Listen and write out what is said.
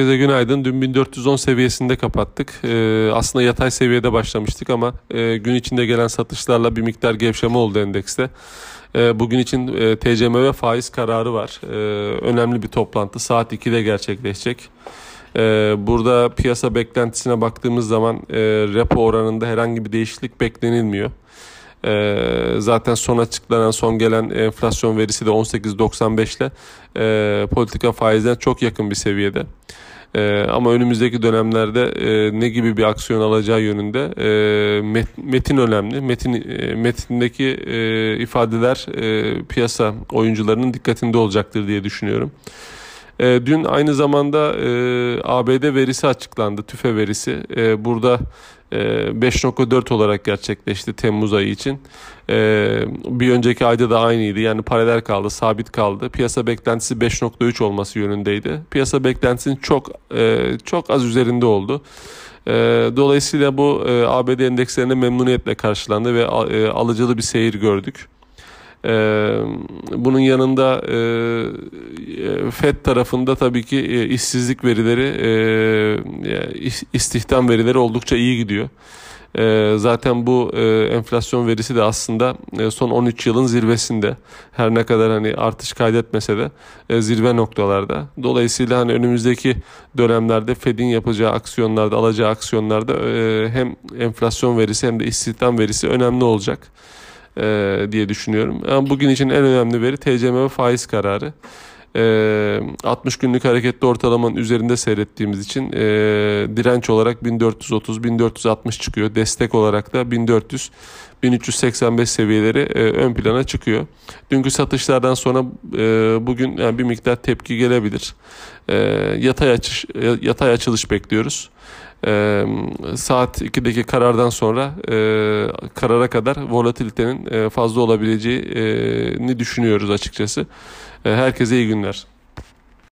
Herkese günaydın. Dün 1410 seviyesinde kapattık. Ee, aslında yatay seviyede başlamıştık ama e, gün içinde gelen satışlarla bir miktar gevşeme oldu endekste. E, bugün için e, TCMV faiz kararı var. E, önemli bir toplantı. Saat 2'de gerçekleşecek. E, burada piyasa beklentisine baktığımız zaman e, repo oranında herhangi bir değişiklik beklenilmiyor. E, zaten son açıklanan son gelen enflasyon verisi de 18.95 ile e, politika faizden çok yakın bir seviyede. E, ama önümüzdeki dönemlerde e, ne gibi bir aksiyon alacağı yönünde e, met, metin önemli. Metin e, metindeki e, ifadeler e, piyasa oyuncularının dikkatinde olacaktır diye düşünüyorum. E, dün aynı zamanda e, ABD verisi açıklandı, tüfe verisi. E, burada 5.4 olarak gerçekleşti Temmuz ayı için. Bir önceki ayda da aynıydı. Yani paralel kaldı, sabit kaldı. Piyasa beklentisi 5.3 olması yönündeydi. Piyasa beklentisinin çok çok az üzerinde oldu. Dolayısıyla bu ABD endekslerine memnuniyetle karşılandı ve alıcılı bir seyir gördük. Ee, bunun yanında e, e, FED tarafında tabii ki e, işsizlik verileri, e, istihdam verileri oldukça iyi gidiyor. E, zaten bu e, enflasyon verisi de aslında e, son 13 yılın zirvesinde. Her ne kadar hani artış kaydetmese de e, zirve noktalarda. Dolayısıyla hani önümüzdeki dönemlerde Fed'in yapacağı aksiyonlarda, alacağı aksiyonlarda e, hem enflasyon verisi hem de istihdam verisi önemli olacak e, diye düşünüyorum. Bugün için en önemli veri TCMB faiz kararı. E, 60 günlük hareketli ortalamanın üzerinde seyrettiğimiz için e, direnç olarak 1430-1460 çıkıyor. Destek olarak da 1400 1385 seviyeleri e, ön plana çıkıyor. Dünkü satışlardan sonra e, bugün yani bir miktar tepki gelebilir. E, yatay açış yatay açılış bekliyoruz e, saat 2'deki karardan sonra e, karara kadar volatilitenin e, fazla olabileceğini düşünüyoruz açıkçası. E, herkese iyi günler.